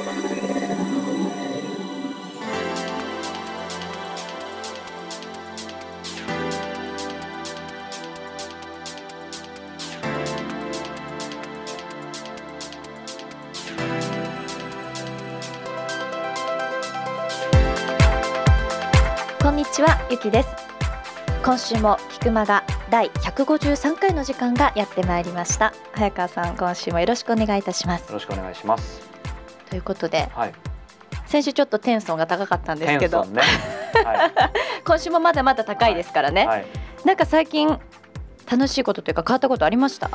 こんにちはゆきです。今週も菊間が第153回の時間がやってまいりました。早川さん今週もよろしくお願いいたします。よろしくお願いします。ということではい。先週ちょっとテンションが高かったんですテけどね。は 今週もまだまだ高いですからね、い。はい。なんか最近楽しいことというか変わったことありました？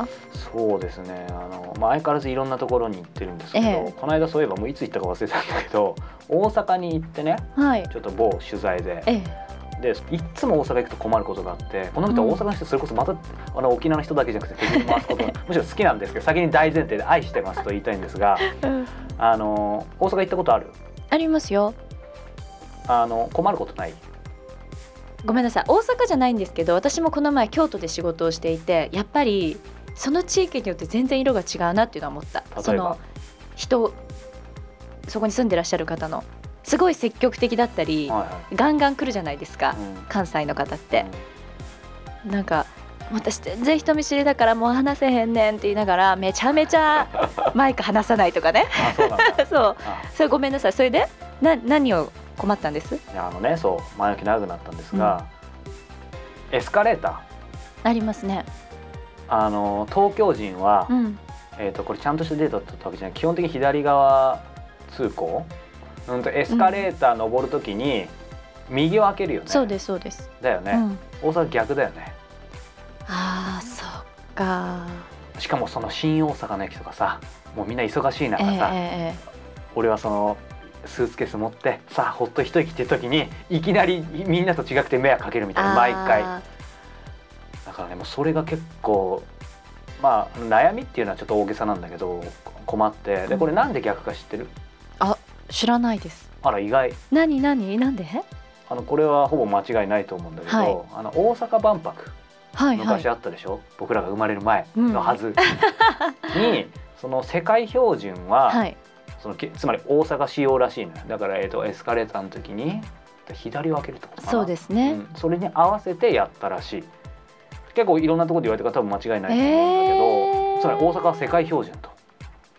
そうですね。あのまあ相変わらずいろんなところに行ってるんですけど、ええこの間そういえばもういつ行ったか忘れたんだけど、大阪に行ってね、はいちょっと某取材で、ええでいっつも大阪行くと困ることがあって、この人は大阪の人それこそまたあの沖縄の人だけじゃなくて敵に回すことが むしろ好きなんですけど、先に大前提で愛してますと言いたいんですが、あの大阪行ったことある？ありますよ。あの困ることない？ごめんなさい。大阪じゃないんですけど私もこの前京都で仕事をしていてやっぱりその地域によって全然色が違うなっていうのは思った。その人そこに住んでらっしゃる方のすごい積極的だったり、はいはガンガン来るじゃないですか、い。うん。関西の方って、なんか私全然人見知りだからもう話せへんねんって言いながらめちゃめちゃマイク離さないとかね。あそう。それごめんなさい。それで？な何を困ったんです？いやあのねそう。前置き長くなったんですが、エスカレーター。ありますね。あの東京人は、うん。えー、とこれちゃんとしたデータだったわけじゃない。基本的に左側通行、うん、とエスカレーター登るときに右を開けるよね、そうですそうです、だよね、うん、大阪逆だよねか。しかもその新大阪の駅とかさもうみんな忙しいえ中さ、ええ俺はそのスーツケース持ってさあほっと一息っていう時にいきなりみんなと違くて迷惑かけるみたいな毎回。あだからねもうそれが結構まあ悩みっていうのはちょっと大げさなんだけど困って。でこれなんで逆か知ってる？ー知らないです。あら意外。何何なんで？あのこれはほぼ間違いないと思うんだけど、はい。あの大阪万博昔あったでしょ、僕らが生まれる前のはず、にその世界標準は、はい。そのけつまり大阪仕様らしいのよ。だから、えー、とエスカレーターの時に左を開けるとかな。そうですね、うん。それに合わせてやったらしい。結構いろんなところで言われてるから多分間違いないと思うんだけど、えー。つまり大阪は世界標準と。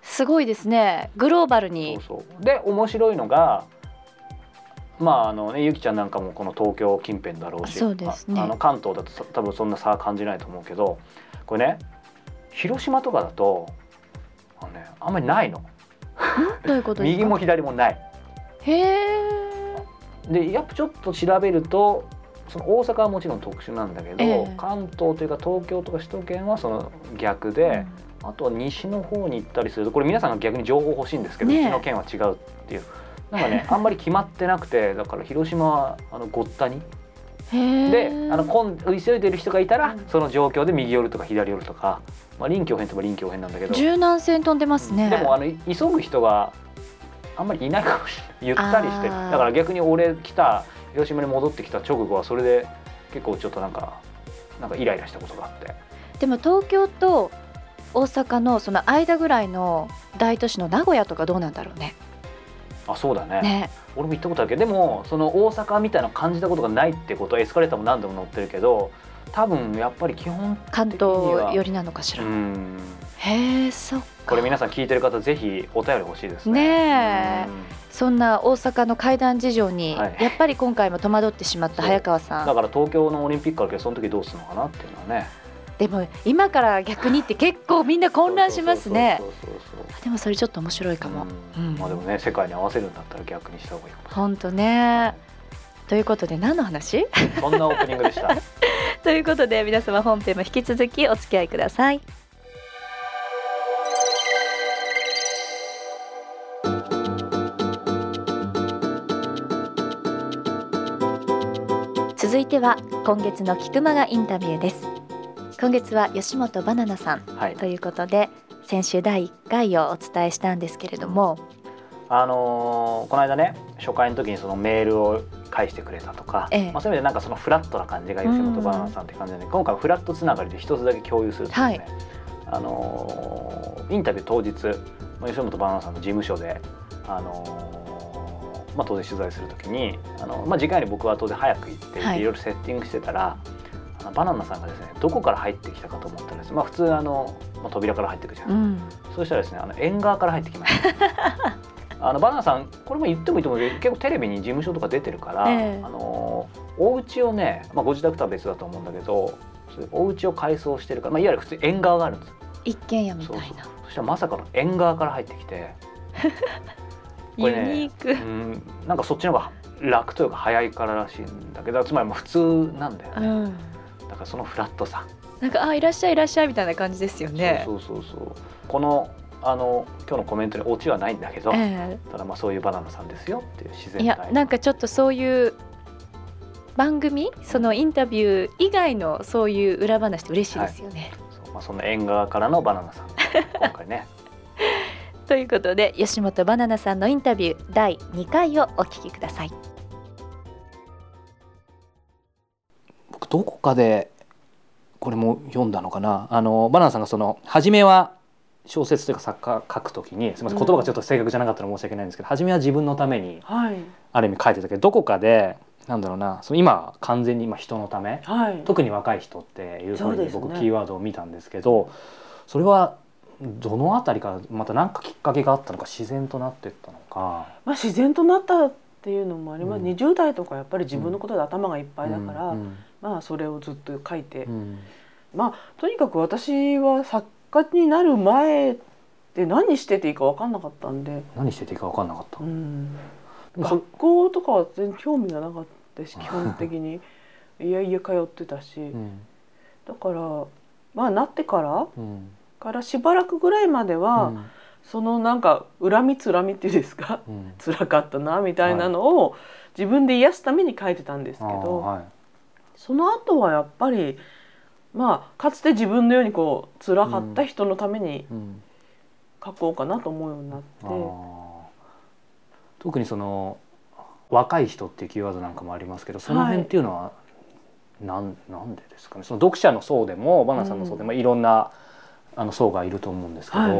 すごいですね。グローバルに。そうそう。で面白いのがまああのねゆきちゃんなんかもこの東京近辺だろうしそうですね。ああの関東だとそ多分そんな差は感じないと思うけどこれね広島とかだとあの、ね、あんまりないの。どういうこと 右も左もない。へえでやっぱちょっと調べるとその大阪はもちろん特殊なんだけど、ええ。関東というか東京とか首都圏はその逆で、あとは西の方に行ったりするとこれ皆さんが逆に情報欲しいんですけど、ねえ。うちの県は違うっていうなんかねあんまり決まってなくてだから広島はあのごったに。へでえあの急いでる人がいたら、うん。その状況で右寄るとか左寄るとか、まあ、臨機応変といえば臨機応変なんだけど。柔軟線飛んでますね。でもあの急ぐ人があんまりいないかもしれない。ゆったりして。だから逆に俺来た広島に戻ってきた直後はそれで結構ちょっとなんかなんかイライラしたことがあって。でも東京と大阪のその間ぐらいの大都市の名古屋とかどうなんだろうね。あそうだねね。俺も行ったことあるけどでもその大阪みたいなの感じたことがないってことはエスカレーターも何度も乗ってるけど多分やっぱり基本関的には東寄りなのかしら。うんへえ、そっか。これ皆さん聞いてる方ぜひお便り欲しいですねねそんな大阪の階段事情に、はいやっぱり今回も戸惑ってしまった早川さん。だから東京のオリンピックあるけどその時どうするのかなっていうのはねでも今から逆にって結構みんな混乱しますね。でもそれちょっと面白いかも。うん。うん。まあでもね世界に合わせるんだったら逆にした方がいいかも。し本当ね。ということで何の話？そんなオープニングでした。ということで皆様本編も引き続きお付き合いください。続いては今月の菊間がインタビューです今月は吉本バナナさんはい。ということで先週第1回をお伝えしたんですけれどもあのーこの間ね初回の時にそのメールを返してくれたとか、ええ。まあ、そういう意味でなんかそのフラットな感じが吉本バナナさんって感じで、ね、今回はフラットつながりで一つだけ共有するとですね、はい。あのーインタビュー当日まあ吉本バナナさんの事務所であのまあ、当然取材する時にあの、まあ、時間より僕は当然早く行っていろいろセッティングしてたら、あのバナナさんがですねどこから入ってきたかと思ったらです、まあ、普通あの、まあ、扉から入ってくるじゃないうん、そうしたらですねあの縁側から入ってきました。あのバナナさんこれも言ってもいいと思うけど結構テレビに事務所とか出てるから、えー、あのお家をね、まあ、ご自宅とは別だと思うんだけどお家を改装してるから、まあ、いわゆる普通縁側があるんです。一軒家みたいな。そしたらまさかの縁側から入ってきて。これ、ね、ユニーク。うんなんかそっちの方が楽というか早いかららしいんだけどつまり普通なんだよね、うん、だからそのフラットさ。なんかあいらっしゃいいらっしゃいみたいな感じですよね。そうそうそう。このあの今日のコメントにオチはないんだけど、えー、ただまあそういうバナナさんですよっていう自然いやなんかちょっとそういう番組そのインタビュー以外のそういう裏話って嬉しいですよね。はい、そうまあその縁側からのバナナさん。今回ね。ということで吉本バナナさんのインタビュー第2回をお聞きください。僕どこかでこれも読んだのかな？あのバナナさんがその初めは小説というか作家書くときにすみません言葉がちょっと正確じゃなかったら申し訳ないんですけど、うん、初めは自分のために、ある意味書いてたけどどこかでなんだろうなその今完全に今人のため、はい、特に若い人っていうふうに僕キーワードを見たんですけどそれはどの辺りからまた何かきっかけがあったのか自然となっていったのか。まあ、自然となったっていうのもあります、うん、20代とかやっぱり自分のことで頭がいっぱいだから、うん、まあそれをずっと書いて、うん、まあとにかく私は作家になる前って何してていいか分かんなかったんで。何してていいか分かんなかった、うん、学校とかは全然興味がなかったし 基本的に。いやいや通ってたし、うん、だからまあなってから、うん、からしばらくぐらいまでは、そのなんか恨みつらみっていうんですか、うん、辛かったなみたいなのを自分で癒すために書いてたんですけど、はい、その後はやっぱりまあかつて自分のようにこう辛かった人のために書こうかなと思うようになって。特にその若い人っていうキーワードなんかもありますけどその辺っていうのはなん、なんでですかね？その読者の層でもバナさんの層でもいろんな、あの層がいると思うんですけど、はい、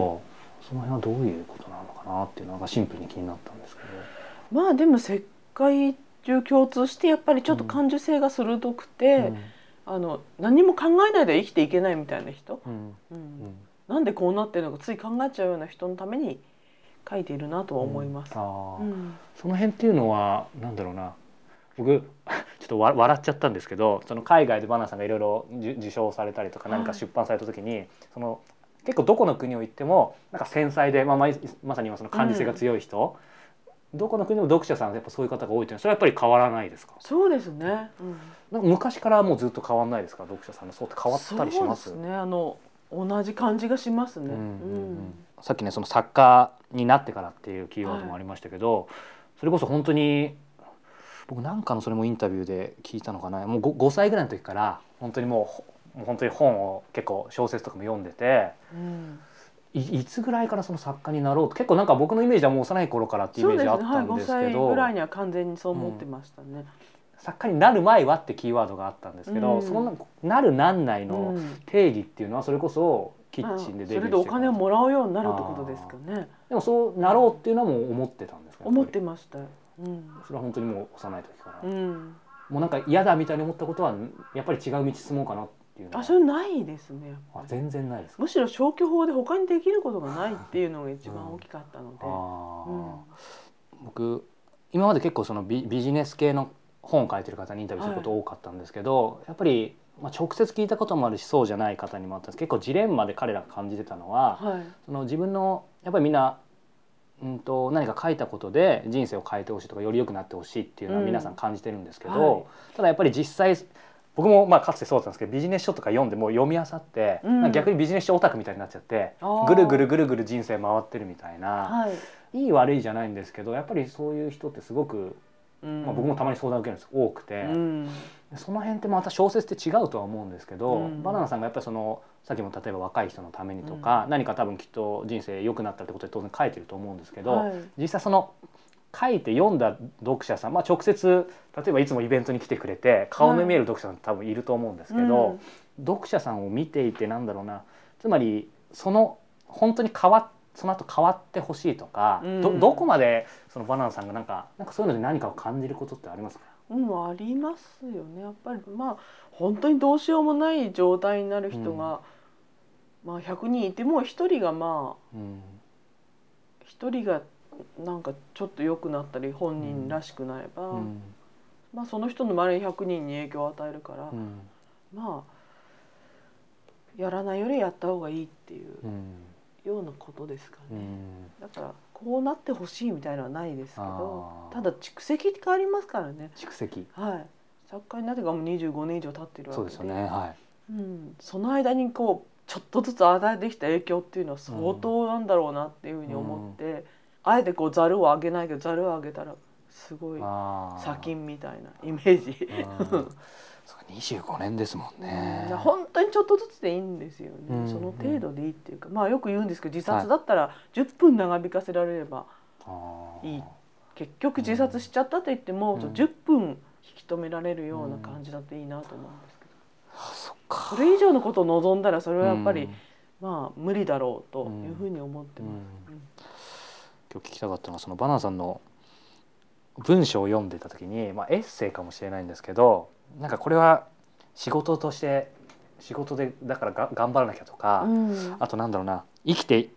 その辺はどういうことなのかなっていうのがシンプルに気になったんですけど。まあでも世界中共通してやっぱりちょっと感受性が鋭くて、うん、あの何も考えないで生きていけないみたいな人、うん。うん、なんでこうなってるのかつい考えちゃうような人のために書いているなとは思います。うん、その辺っていうのはなんだろうな。僕ちょっと笑っちゃったんですけどその海外でバナナさんがいろいろ受賞されたりとか何か出版された時に、はい、その結構どこの国を行ってもなんか繊細で、まあ、まさに今その感受性が強い人、うん、どこの国でも読者さんやっぱそういう方が多いというのはそれはやっぱり変わらないですか？そうですね、うん、なんか昔からもうずっと変わらないですか？読者さんのそうって変わったりします？ね。あの同じ感じがしますね、さっきねその作家になってからっていうキーワードもありましたけど、はい、それこそ本当に僕なんかのそれもインタビューで聞いたのかな。もう 5, 5歳ぐらいの時から本当にもうもう本当に本を結構小説とかも読んでて、うん、いいつぐらいからその作家になろうと結構なんか僕のイメージはもう幼い頃からっていうイメージあったんですけど、ねはい、5歳ぐらいには完全にそう思ってましたね。うん。作家になる前はってキーワードがあったんですけど、うん、そのなるなんないの定義っていうのはそれこそキッチンでデビューして、それでお金をもらうようになるってことですかね。でもそうなろうっていうのはもう思ってたんですか思ってました、うん、それは本当にもう幼い時から、うん、もうなんか嫌だみたいに思ったことはやっぱり違う道進もうかなっていうあそれないですねあ全然ないですむしろ消去法で他にできることがないっていうのが一番大きかったので、うん、僕今まで結構そのビビジネス系の本を書いてる方にインタビューすること多かったんですけど、はい、やっぱりまあ、直接聞いたこともあるしそうじゃない方にもあったんです。結構ジレンマで彼らが感じてたのは、はい、その自分のやっぱりみんな、うんと、何か書いたことで人生を変えてほしいとかより良くなってほしいっていうのは皆さん感じてるんですけど、うんはい、ただやっぱり実際僕もまあかつてそうだったんですけどビジネス書とか読んでも読み漁って、うん、逆にビジネス書オタクみたいになっちゃってぐるぐるぐるぐる人生回ってるみたいな、はい、いい悪いじゃないんですけどやっぱりそういう人ってすごくまあ、僕もたまに相談受けるんです。多くて、うん、その辺ってまた小説って違うとは思うんですけど、うん、バナナさんがやっぱりそのさっきも例えば若い人のためにとか、うん、何か多分きっと人生良くなったってことで当然書いてると思うんですけど、はい、実際その書いて読んだ読者さん、まあ、直接例えばいつもイベントに来てくれて顔の見える読者さん多分いると思うんですけど、はい、読者さんを見ていてなんだろうな。つまりその本当に変わっその後変わってほしいとか、うん。どどこまでそのバナナさんがなんかなんかそういうので何かを感じることってありますか？うん、ありますよね。やっぱりまあ本当にどうしようもない状態になる人が、まあ100人いても1人がまあうん。1人がなんかちょっと良くなったり本人らしくなれば、うん。まあ、その人の周りに100人に影響を与えるから、うん。まあやらないよりやった方がいいっていううん。ようなことですかね。うん。だからこうなってほしいみたいなのはないですけどただ蓄積って変わりますからね。蓄積。はい。作家になってからもう25年以上経ってるわけで。そうですよね。はうん、その間にこうちょっとずつ与えてきた影響っていうのは相当なんだろうなっていうふうに思って、あえてこうざるを上げないけどざるを上げたらすごい砂金みたいなイメージ。うん。そうか25年ですもんね。うん。本当にちょっとずつでいいんですよね、うん。その程度でいいっていうかまあよく言うんですけど自殺だったら10分長引かせられればあー。いい。結局自殺しちゃったと言っても、うん。10分引き止められるような感じだといいなと思うんですけど、あそっか。それ以上のことを望んだらそれはやっぱり、うん。まあ無理だろうというふうに思ってます。うん今日聞きたかったのはそのバナナさんの文章を読んでた時に、まあ、エッセイかもしれないんですけどなんかこれは仕事として仕事でだからが頑張らなきゃとか、うん。あとなんだろうな生きて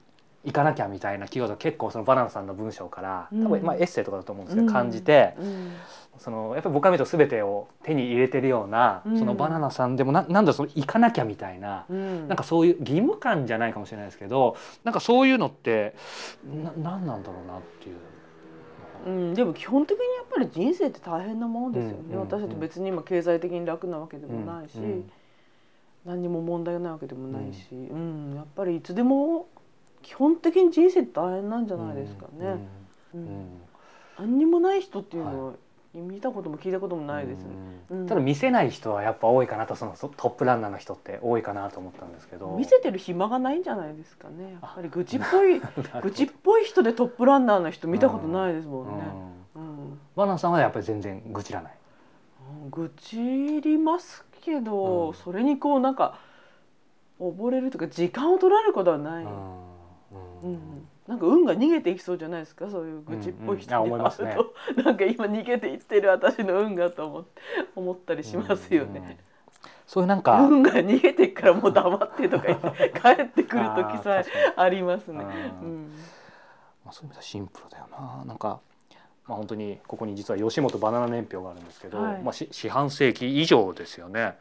いかなきゃみたいなキーワード結構そのバナナさんの文章から多分、うんまあ、エッセイとかだと思うんですけど、感じてうん。そのやっぱり僕から見ると全てを手に入れてるような、うん。そのバナナさんでもななんだその行かなきゃみたいな。うん。なんかそういう義務感じゃないかもしれないですけどなんかそういうのってな何なんだろうなっていう。うん、でも基本的にやっぱり人生って大変なものですよね、私たち別に今経済的に楽なわけでもないし、何にも問題がないわけでもないし、うん。やっぱりいつでも基本的に人生大変なんじゃないですかね。うん。何にもない人っていうのは見たことも聞いたこともないですね。うん。ただ見せない人はやっぱ多いかなとそのそトップランナーの人って多いかなと思ったんですけど。見せてる暇がないんじゃないですかね。やっぱり愚痴っぽい 愚痴っぽい人でトップランナーの人見たことないですもんね。うん。うん。バナナさんはやっぱり全然愚痴らない。うん。愚痴りますけど、うん。それにこうなんか溺れるとか時間を取られることはない、ううん。んなんか運が逃げていきそうじゃないですか？そういう愚痴っぽい人うんうんに会うと、あ思いますね。なんか今逃げていってる私の運がと思って思ったりしますよね。うんそういうなんか運が逃げてからもう黙ってとか言って 帰ってくる時さえありますね。ううん。ん。まあ、そういう意味ではシンプルだよな。なんか、まあ、本当にここに実は吉本バナナ年表があるんですけど、はい。まあ、し四半世紀以上ですよね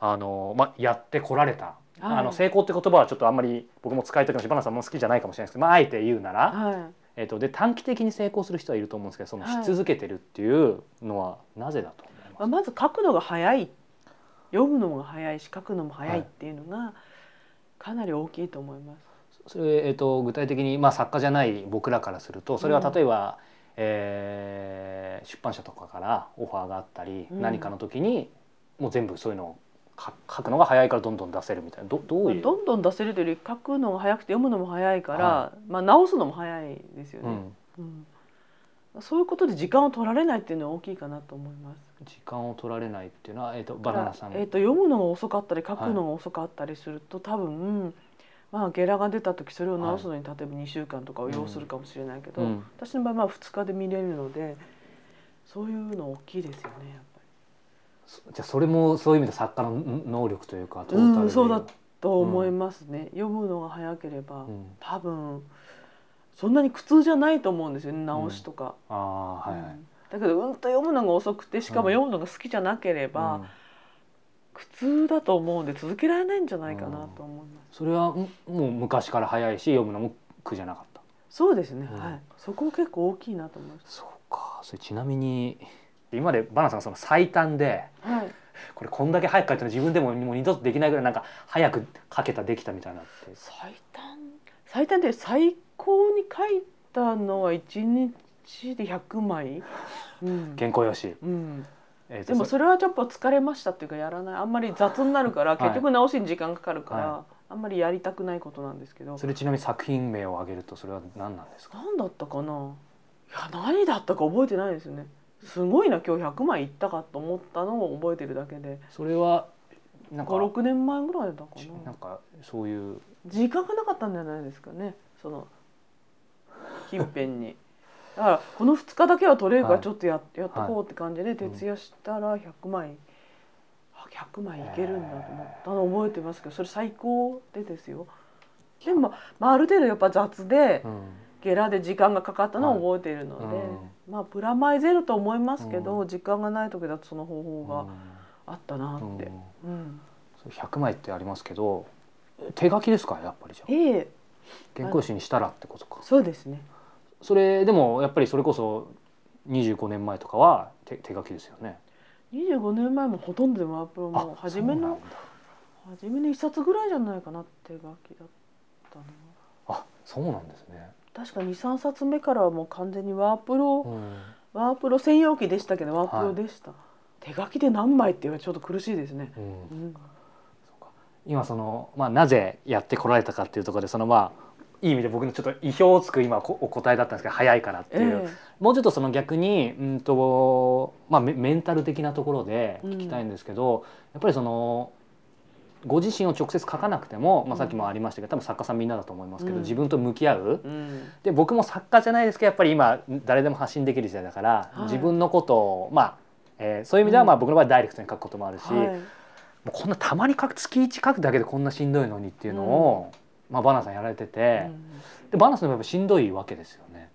あの、まあ、やってこられた、あの成功って言葉はちょっとあんまり僕も使いたくないしバナナさんも好きじゃないかもしれないですけど、まあ、あえて言うなら、はい。えっとで短期的に成功する人はいると思うんですけどそのはい。し続けてるっていうのはなぜだと思います？まあ、まず書くのが早い読むのが早いし書くのも早いっていうのがかなり大きいと思います。それ、えっと具体的に、まあ、作家じゃない僕らからするとそれは例えば、えー出版社とかからオファーがあったり、うん。何かの時にもう全部そういうのを書書くのが早いからどんどん出せるみたいな。どどういう？どんどん出せるというより書くのが早くて読むのも早いから、はまあ、直すのも早いですよね、うん、うん。そういうことで時間を取られないっていうのは大きいかなと思います。時間を取られないっていうのは、えっとバナナさん、えー、と読むのが遅かったり書くのが遅かったりすると、多分、まあ、ゲラが出た時それを直すのに例えば2週間とかを要するかもしれないけど、うん。私の場合まあ2日で見れるのでそういうの大きいですよねやっぱじゃあそれもそういう意味で作家のん能力というかトり。ータルでうん、そうだと思いますね、読むのが早ければ、うん多分そんなに苦痛じゃないと思うんですよね直しとか。ああはいはい、うんだけどうんと読むのが遅くてしかも読むのが好きじゃなければ、うん苦痛だと思うんで続けられないんじゃないかなと思います。それはんもう昔から早いし読むのも苦じゃなかったそうですね、うんはい。そこ結構大きいなと思います。そうかそれちなみに今までバナナさんがその最短ではい。これこんだけ早く書いたの自分でももう二度とできないぐらいなんか早く書けたできたみたいなのって。最短最短で最高に書いたのは一日で100枚。うん。原稿用紙、うん。えーとでもそれはちょっと疲れましたっていうかやらない。あんまり雑になるからい。結局直しに時間かかるから、はあんまりやりたくないことなんですけど。それちなみに作品名を挙げるとそれは何なんですか？何だったかな？いや何だったか覚えてないですねすごいな今日100枚いったかと思ったのを覚えてるだけで。それはなんか56年前ぐらいだかな。なんかそういう。時間がなかったんじゃないですかね。その近辺に。だからこの2日だけは取れるからはい。ちょっとや,、やっとこうって感じでん徹夜したら100枚、あ100枚いけるんだと思ったの覚えてますけどそれ最高でですよ。でも、まあ、ある程度やっぱ雑でうん。ゲラで時間がかかったのは覚えているので、はいまあプラマイゼロと思いますけど、う時間がない時だとその方法うん。があったなって、うん。うん。そう100枚ってありますけど手書きですかやっぱりじゃあ。ええ。原稿紙にしたらってことか。そうですね。それでもやっぱりそれこそ25年前とかは手手書きですよね。25年前もほとんどでワープロもあ初めの初めの一冊ぐらいじゃないかな手書きだったのあそうなんですね、確か23冊目からはもう完全にワープロ、うん。ワープロ専用機でしたけどワープロでした、手書きで何枚って言われてちょっと苦しいですね、うん。うん、今その、まあ、なぜやってこられたかっていうところでそのまあいい意味で僕のちょっと意表をつく今こお答えだったんですけど早いからっていう、えもうちょっとその逆にうんと、まあ、メメンタル的なところで聞きたいんですけど、やっぱりそのご自身を直接書かなくても、まあ、さっきもありましたけど多分作家さんみんなだと思いますけど、うん。自分と向き合う。で僕も作家じゃないですけどやっぱり今誰でも発信できる時代だから、はい。自分のことをまあ、えーそういう意味ではまあうん僕の場合ダイレクトに書くこともあるし、はい。もうこんなたまに書く月1書くだけでこんなしんどいのにっていうのを、まあ、バナナさんやられてて、でバナナさんもやっぱしんどいわけですよね。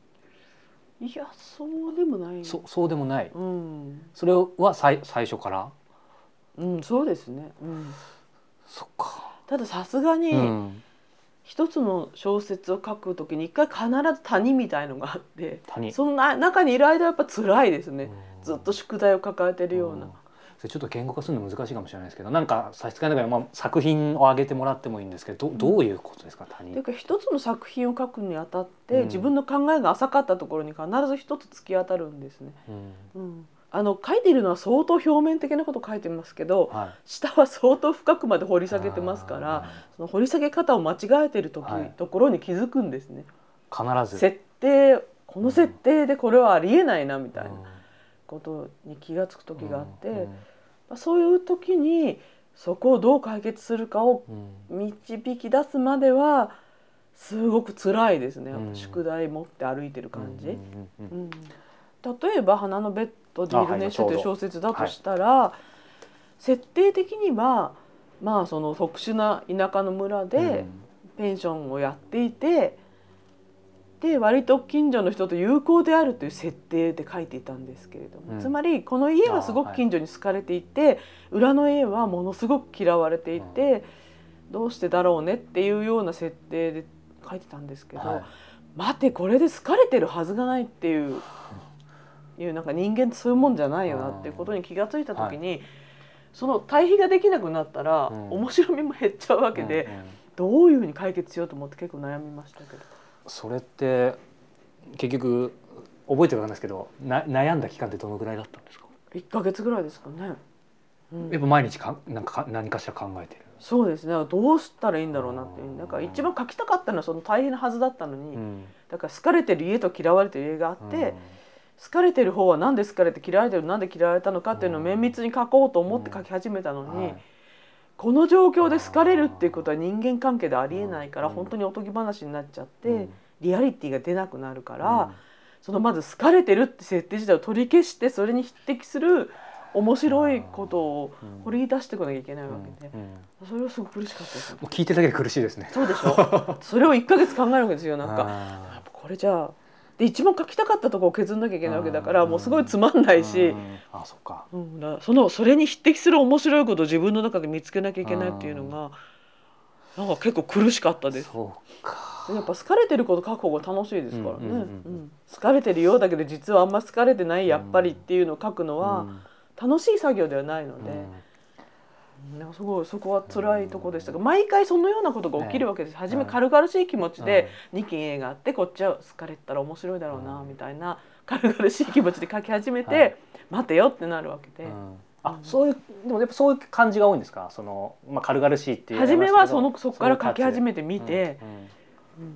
うんいやそうでもない。そそうでもない。うん、それは最最初から？うん、そうですね、うん、たださすがに、うん、一つの小説を書くときに一回必ず谷みたいのがあって谷。そんな中にいる間はやっぱ辛いですね、うん。ずっと宿題を抱えてるような、ん。それちょっと言語化するの難しいかもしれないですけどなんか差し支えながら、まあ、作品を挙げてもらってもいいんですけどどどういうことですか谷？というか一つの作品を書くにあたって、うん。自分の考えが浅かったところに必ず一つ突き当たるんですね。うん。うん、あの書いているのは相当表面的なことを書いてますけどはい、下は相当深くまで掘り下げてますからその掘り下げ方を間違えてる時、はい。ところに気づくんですね。必ず。設定この設定でこれはありえないなみたいなうん。ことに気が付く時があって、うんまあそういう時にそこをどう解決するかをうん。導き出すまではすごく辛いですね、うん。宿題持って歩いてる感じ。うんうんうん。うん。例えば「花のベッド」で「イルネッシュ」という小説だとしたら、設定的にはまあその特殊な田舎の村でペンションをやっていて、で割と近所の人と友好であるという設定で書いていたんですけれども、うん。つまりこの家はすごく近所に好かれていて、裏の家はものすごく嫌われていて、どうしてだろうねっていうような設定で書いてたんですけど、はい。待てこれで好かれてるはずがないっていう。いうなんか人間ってそういうもんじゃないよなっていうことに気がついた時に、その対比ができなくなったら、うん。面白みも減っちゃうわけで、うんうん。どういうふうに解決しようと思って結構悩みましたけど。それって結局覚えてるかんですけどな悩んだ期間ってどのぐらいだったんですか、一ヶ月ぐらいですかね。うん。やっぱ毎日かなんかか何かしら考えてる、そうですね。どうしたらいいんだろうなっていう。なんか一番書きたかったのはその大変なはずだったのに、うん。だから好かれてる家と嫌われてる家があって、うん好かれてる方はなんで好かれて嫌われてるなんで嫌われたのかっていうのを綿密に書こうと思って書き始めたのに、はい。この状況で好かれるっていうことは人間関係でありえないから、うん。本当におとぎ話になっちゃって、うん。リアリティが出なくなるから、うん。そのまず好かれてるって設定自体を取り消してそれに匹敵する面白いことを掘り出していかなきゃいけないわけで、それはすごく苦しかったですよう聞いてるだけで苦しいですね。そう。でしょそれを1ヶ月考えるわけですよなんか。これじゃあで一番書きたかったところを削んなきゃいけないわけだかうんらもうすごいつまんないし、うん。あそっか。うん、そのそれに匹敵する面白いことを自分の中で見つけなきゃいけないっていうのがなんか結構苦しかったです。そうか。やっぱ好かれてること書く方が楽しいですからね、好かれてるようだけど実はあんま好かれてないやっぱりっていうのを書くのは楽しい作業ではないので、なんかすごいそこは辛いところでしたが毎回そのようなことが起きるわけです、初め軽々しい気持ちで2期 A があってこっちは好かれたら面白いだろうなうん。みたいな。軽々しい気持ちで書き始めて、はい。待てよってなるわけで、うん。あそういうでもやっぱそういう感じが多いんですか？その、まあ、軽々しいっていう初めはそのそこから書き始めめてみて、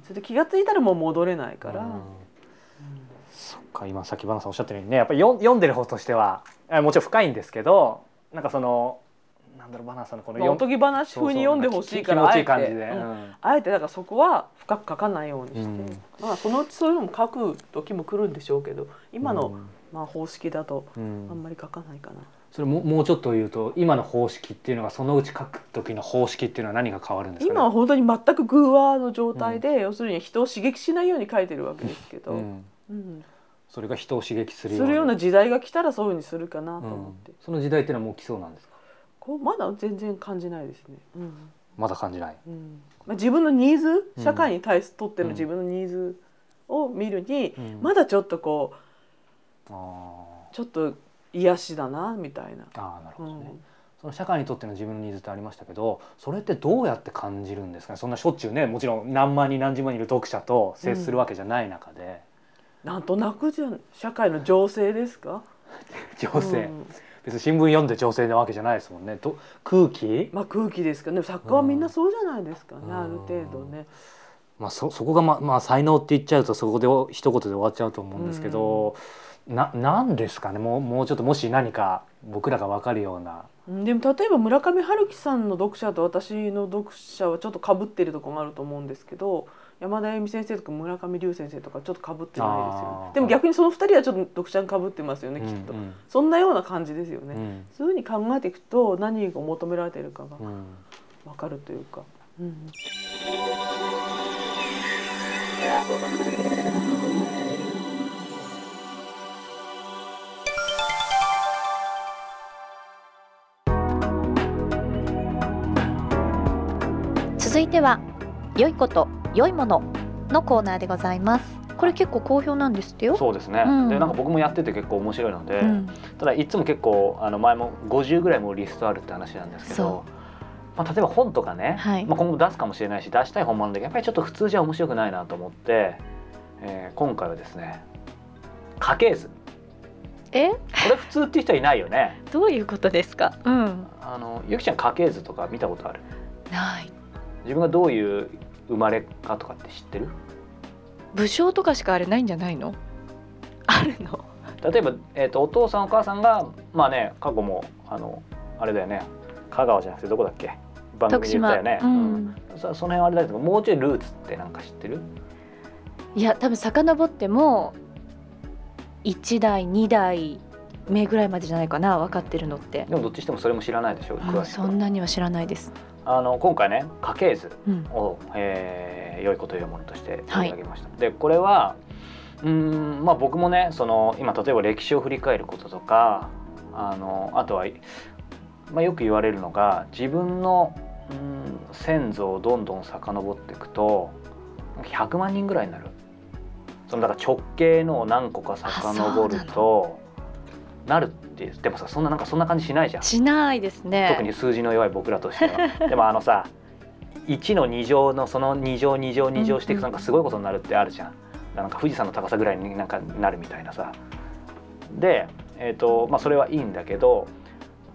それで気が付いたらもう戻れないから、うん。そっか今さっきバナさんおっしゃったようにねやっぱり読読んでる方としてはあもちろん深いんですけどなんかそのなんだろうバナナさんのこのまあおとぎ話風に読んでほしいからあえて。あえてだからそこは深く書かないようにして、うん。まあそのうちそういうのも書く時も来るんでしょうけど今の、うん。まあ方式だとうん。あんまり書かないかな。それももうちょっと言うと今の方式っていうのがそのうち書く時の方式っていうのは何が変わるんですか、ね、今は本当に全く偶話の状態で、要するに人を刺激しないように書いてるわけですけど、うん、うん。それが人を刺激するすような。るような時代が来たらそういうふうにするかなと思って、うん、その時代っていうのはもう来そうなんですか？こうまだ全然感じないですね。うん。まだ感じない。うん。まあ、自分のニーズうん。社会に対すとってのうん。自分のニーズを見るに、うん。まだちょっとこあうちょっと癒しだなみたいな。ーあーなるほどね、うん。その社会にとっての自分のニーズってありましたけどそれってどうやって感じるんですかね？そんなしょっちゅうねもちろん何万人何十万人いる読者と接するわけじゃない中で、なんとなくじゃ社会の情勢ですか？情勢、うん別に新聞読んで情勢なわけじゃないですもんね。と空気、まあ空気ですか。ね作家はみんなそうじゃないですか。ね、うん。ある程度ね。まあ、そそこがままあ才能って言っちゃうとそこで一言で終わっちゃうと思うんですけど、ななんですかね。もうもうちょっともし何か僕らが分かるような。うん。でも例えば村上春樹さんの読者と私の読者はちょっとかぶってるところがあると思うんですけど山田恵美先生とか村上龍先生とかちょっとかぶってないですよね。でも逆にその二人はちょっと読者にかぶってますよねきっと、うん。そんなような感じですよね、うん。そういうふうに考えていくと何が求められているかがうん。分かるというか、うん。続いては良いこと良いもののコーナーでございます。これ結構好評なんですってよ。そうですね、うん。でなんか僕もやってて結構面白いので、うん。ただいつも結構あの前も50ぐらいもうリストあるって話なんですけどそ、まあ、例えば本とかね、はい。まあ、今後出すかもしれないし出したい本もあるんだけどやっぱりちょっと普通じゃ面白くないなと思って、えー今回はですね家系図。え？これ普通って人はいないよね。どういうことですか？うん。あのゆきちゃん家系図とか見たことある？ない。自分がどういう生まれかとかって知ってる？武将とかしかあれないんじゃないの？あるの？例えば、えー、とお父さんお母さんがまあね過去もあのあれだよね。香川じゃなくてどこだっけ？番組で言ったよね、ううん。ん、そその辺はあれだけどもうちょいルーツってなんか知ってる？いや多分遡っても1代2代目ぐらいまでじゃないかな分かってるのって、でもどっちにしてもそれも知らないでしょうん詳しくそんなには知らないです、あの今回ね家系図うん、を、えー良いこというものとして取り上げました、でこれはうーんまあ僕もねその今例えば歴史を振り返ることとかあのあとは、まあ、よく言われるのが自分のうん先祖をどんどん遡っていくと100万人ぐらいになる。そのだから直径のを何個か遡るとなる。っていう。でもさそんななんかそんな感じしないじゃん。しないですね。特に数字の弱い僕らとしては。でもあのさ1の2乗のその2乗2乗2乗していくとなんかすごいことになるってあるじゃん。なんか富士山の高さぐらいになんかなるみたいなさ。で、えーとまあ、それはいいんだけど、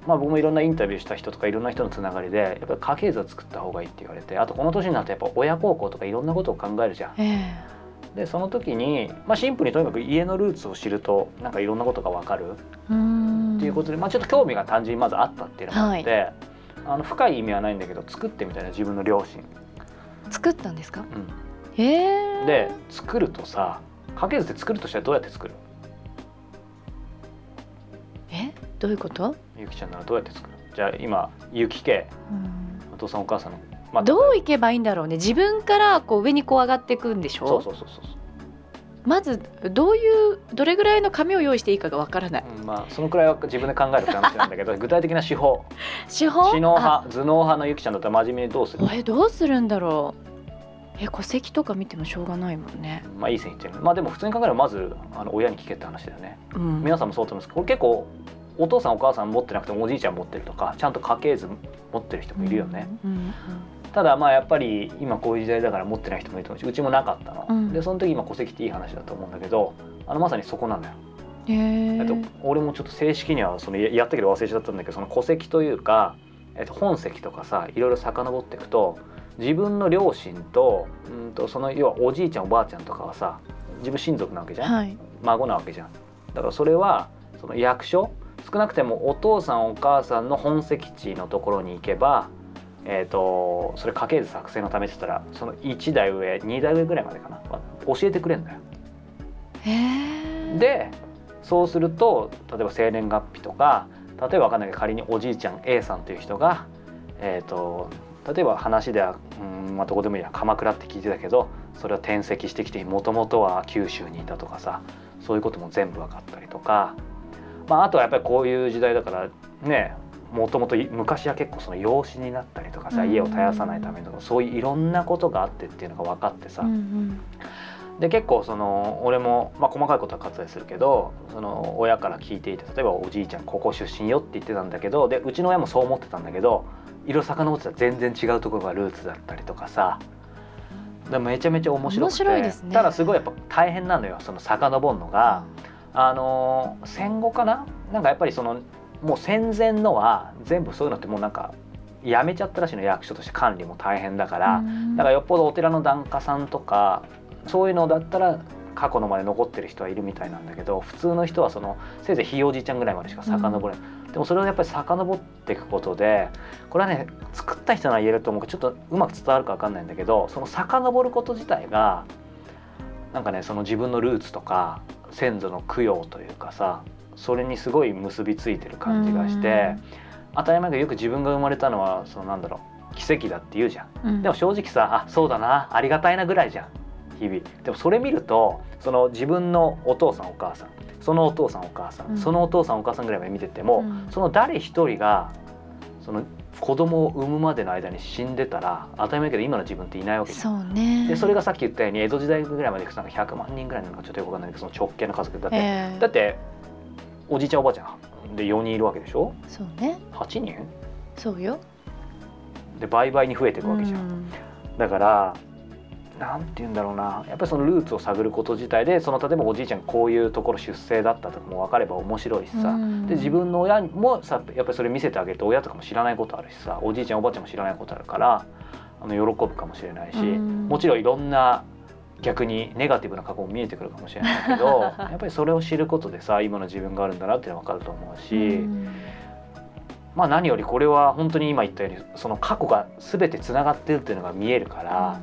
まあ、僕もいろんなインタビューした人とかいろんな人のつながりでやっぱり家系図を作った方がいいって言われてあとこの年になるとやっぱ親孝行とかいろんなことを考えるじゃん。えでその時に、まあ、シンプルにとにかく家のルーツを知るとなんかいろんなことが分かる。えうーんっていうことで、まあ、ちょっと興味が単純にまずあったっていうのもあって、あの深い意味はないんだけど作ってみたいな自分の両親、作ったんですか？うへえ。ん、で作るとさ家系図って作るとしたらどうやって作る？え？どういうこと、ゆきちゃんならどうやって作る？じゃあ今ゆき家うん。お父さんお母さんの、まあどういけばいいんだろうね。自分からこう上にこう上がっていくんでしょ？そうそうそうそうまずどういうどれぐらいの紙を用意していいかがわからない。うんまあそのくらいは自分で考えるって話なんだけど 具体的な手法。手法？知能あ。派頭脳派のゆきちゃんだったら真面目にどうする？えどうするんだろう？え戸籍とか見てもしょうがないもんね、まあいい線いってる。まあでも普通に考えればまずあの親に聞けって話だよね。うん、皆さんもそうだと思うんですけどこれ結構お父さんお母さん持ってなくてもおじいちゃん持ってるとかちゃんと家系図持ってる人もいるよね、うんうんただまあやっぱり今こういう時代だから持ってない人もいると思うしうちもなかったの、うん。でその時今戸籍っていい話だと思うんだけどあのまさにそこなんだよ、えと、俺もちょっと正式にはそのややったけど忘れちゃったんだけどその戸籍というか、えっと、本籍とかさいろいろ遡っていくと自分の両親とうんとその要はおじいちゃんおばあちゃんとかはさ自分親族なわけじゃん、はい。孫なわけじゃん。だからそれはその役所少なくてもお父さんお母さんの本籍地のところに行けばえーと、それ家系図作成のためって言ったらその1代上2代上ぐらいまでかな。教えてくれんだよ。でそうすると例えば生年月日とか例えば分かんないけど仮におじいちゃん A さんという人が、えーと、例えば話では、うんまあ、どこでもいいや鎌倉って聞いてたけどそれは転籍してきてもともとは九州にいたとかさそういうことも全部分かったりとか、まあ、あとはやっぱりこういう時代だからねもともと昔は結構その養子になったりとかさ、家を絶やさないためのそういういろんなことがあってっていうのが分かってさ、うんうん。で結構その俺も、まあ、細かいことは割愛するけどその親から聞いていて例えばおじいちゃんここ出身よって言ってたんだけどでうちの親もそう思ってたんだけどいろいろ遡ってたら全然違うところがルーツだったりとかさ。でめちゃめちゃ面白くて、ね、ただすごいやっぱ大変なのよその遡るのが、うん、あの戦後かな？なんかやっぱりそのもう戦前のは全部そういうのってもうなんかやめちゃったらしいの役所として管理も大変だから、だからよっぽどお寺の檀家さんとかそういうのだったら過去のまで残ってる人はいるみたいなんだけど普通の人はそのせいぜいひいおじいちゃんぐらいまでしか遡れない、うん、でもそれをやっぱり遡っていくことでこれはね作った人なら言えると思うけどちょっとうまく伝わるか分かんないんだけどその遡ること自体がなんかねその自分のルーツとか先祖の供養というかさそれにすごい結びついてる感じがして、当たり前がよく自分が生まれたのはそのなんだろう奇跡だって言うじゃん、うん、でも正直さあそうだなありがたいなぐらいじゃん。日々。でもそれ見るとその自分のお父さんお母さんそのお父さんお母さん、うん、そのお父さんお母さんぐらいまで見てても、うん、その誰一人がその子供を産むまでの間に死んでたら当たり前けど今の自分っていないわけ。そうね、でそれがさっき言ったように江戸時代ぐらいまでいくとなんか100万人ぐらいなのかちょっとよくわかんないけどその直系の家族だって、えー、だっておじいちゃんおばあちゃんで4人いるわけでしょ？そうね。8人？そうよ。で倍々に増えていくわけじゃん、うん、だからなんて言うんだろうな。やっぱりそのルーツを探ること自体でその例えばおじいちゃんこういうところ出生だったとかも分かれば面白いしさ、うん、で自分の親もさやっぱりそれ見せてあげて親とかも知らないことあるしさおじいちゃんおばあちゃんも知らないことあるからあの喜ぶかもしれないし、うん、もちろんいろんな逆にネガティブな過去も見えてくるかもしれないけど やっぱりそれを知ることでさ今の自分があるんだなっていうのは分かると思うし。うん。まあ何よりこれは本当に今言ったようにその過去が全てつながってるっていうのが見えるから、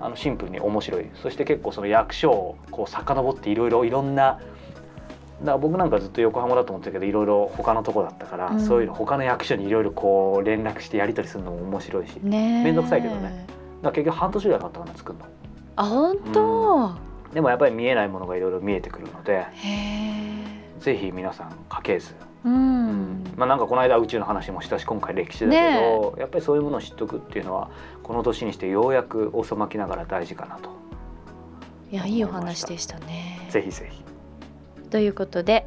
あのシンプルに面白い。そして結構その役所をこう遡っていろいろいろんなだから僕なんかずっと横浜だと思ってたけどいろいろ他のとこだったから、うん、そういうの他の役所にいろいろこう連絡してやり取りするのも面白いし。面倒くさいけどね。だ結局半年ぐらいかかったかな作るの。あ本当、うん、でもやっぱり見えないものがいろいろ見えてくるのでぜひ皆さん家系図うん、うん、まあなんかこの間宇宙の話もしたし今回歴史だけど、ね、やっぱりそういうものを知っとくっていうのはこの年にしてようやく遅まきながら大事かなと。いやいいお話でしたね。ぜひぜひ。ということで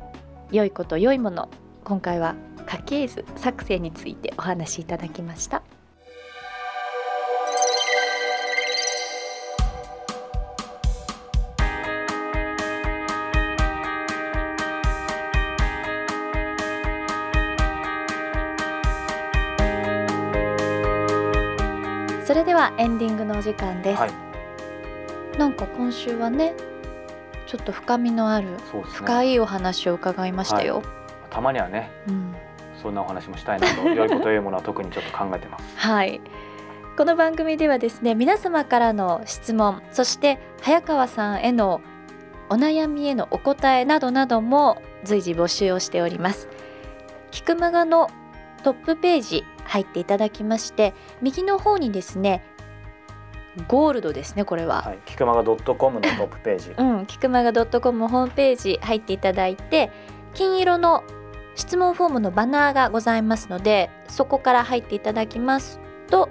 良いこと良いもの今回は家系図作成についてお話しいただきました時間です、はい、なんか今週はねちょっと深みのある、深いお話を伺いましたよ、はい、たまにはね、うん、そんなお話もしたいなと 良いこというものは特にちょっと考えてます。はい。この番組ではですね皆様からの質問そして早川さんへのお悩みへのお答えなどなども随時募集をしております。菊間がのトップページ入っていただきまして右の方にですねゴールドですねこれは、はい、キクマガドットコムのトップページ。うんキクマガドットコムホームページ入っていただいて金色の質問フォームのバナーがございますのでそこから入っていただきますと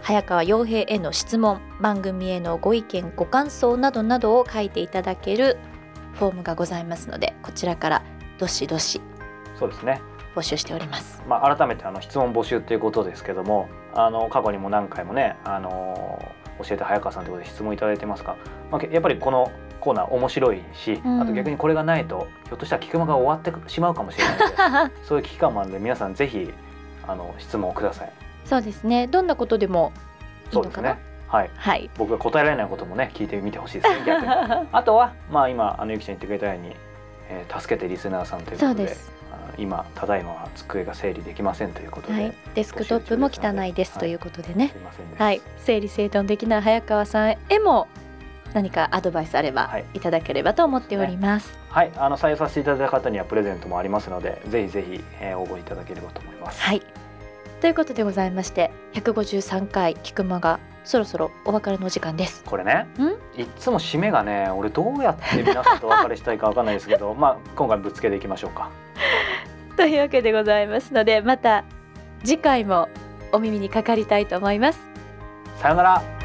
早川洋平への質問番組へのご意見ご感想などなどを書いていただけるフォームがございますのでこちらからどしどしそうですね。募集しております。まあ、改めてあの質問募集ということですけどもあの過去にも何回もねあの教えて早川さんということで質問いただいてますが、まあ、やっぱりこのコーナー面白いし、うん、あと逆にこれがないとひょっとしたら菊間が終わってしまうかもしれないので そういう危機感もあるので皆さんぜひあの質問をください。そうですね。どんなことでもいいのかな？はい、はい、僕が答えられないこともね聞いてみてほしいですね 逆に。あとはまあ今あのゆきちゃん言ってくれたように、えー、助けてリスナーさんということで今ただいまは机が整理できませんということで、はい、デスクトップも汚いですということでねすいませんはい、整理整頓できない早川さんへも何かアドバイスあればはいいただければと思っております。はい、あの採用させていただいた方にはプレゼントもありますので、ぜひぜひ、えー応募いただければと思います。はい、ということでございまして153回「菊間」がそろそろお別れのお時間です。これねん、いっつも締めがね、俺どうやって皆さんとお別れしたいかわかんないですけど、まあ今回ぶっつけでいきましょうか。というわけでございますのでまた次回もお耳にかかりたいと思います。さよなら。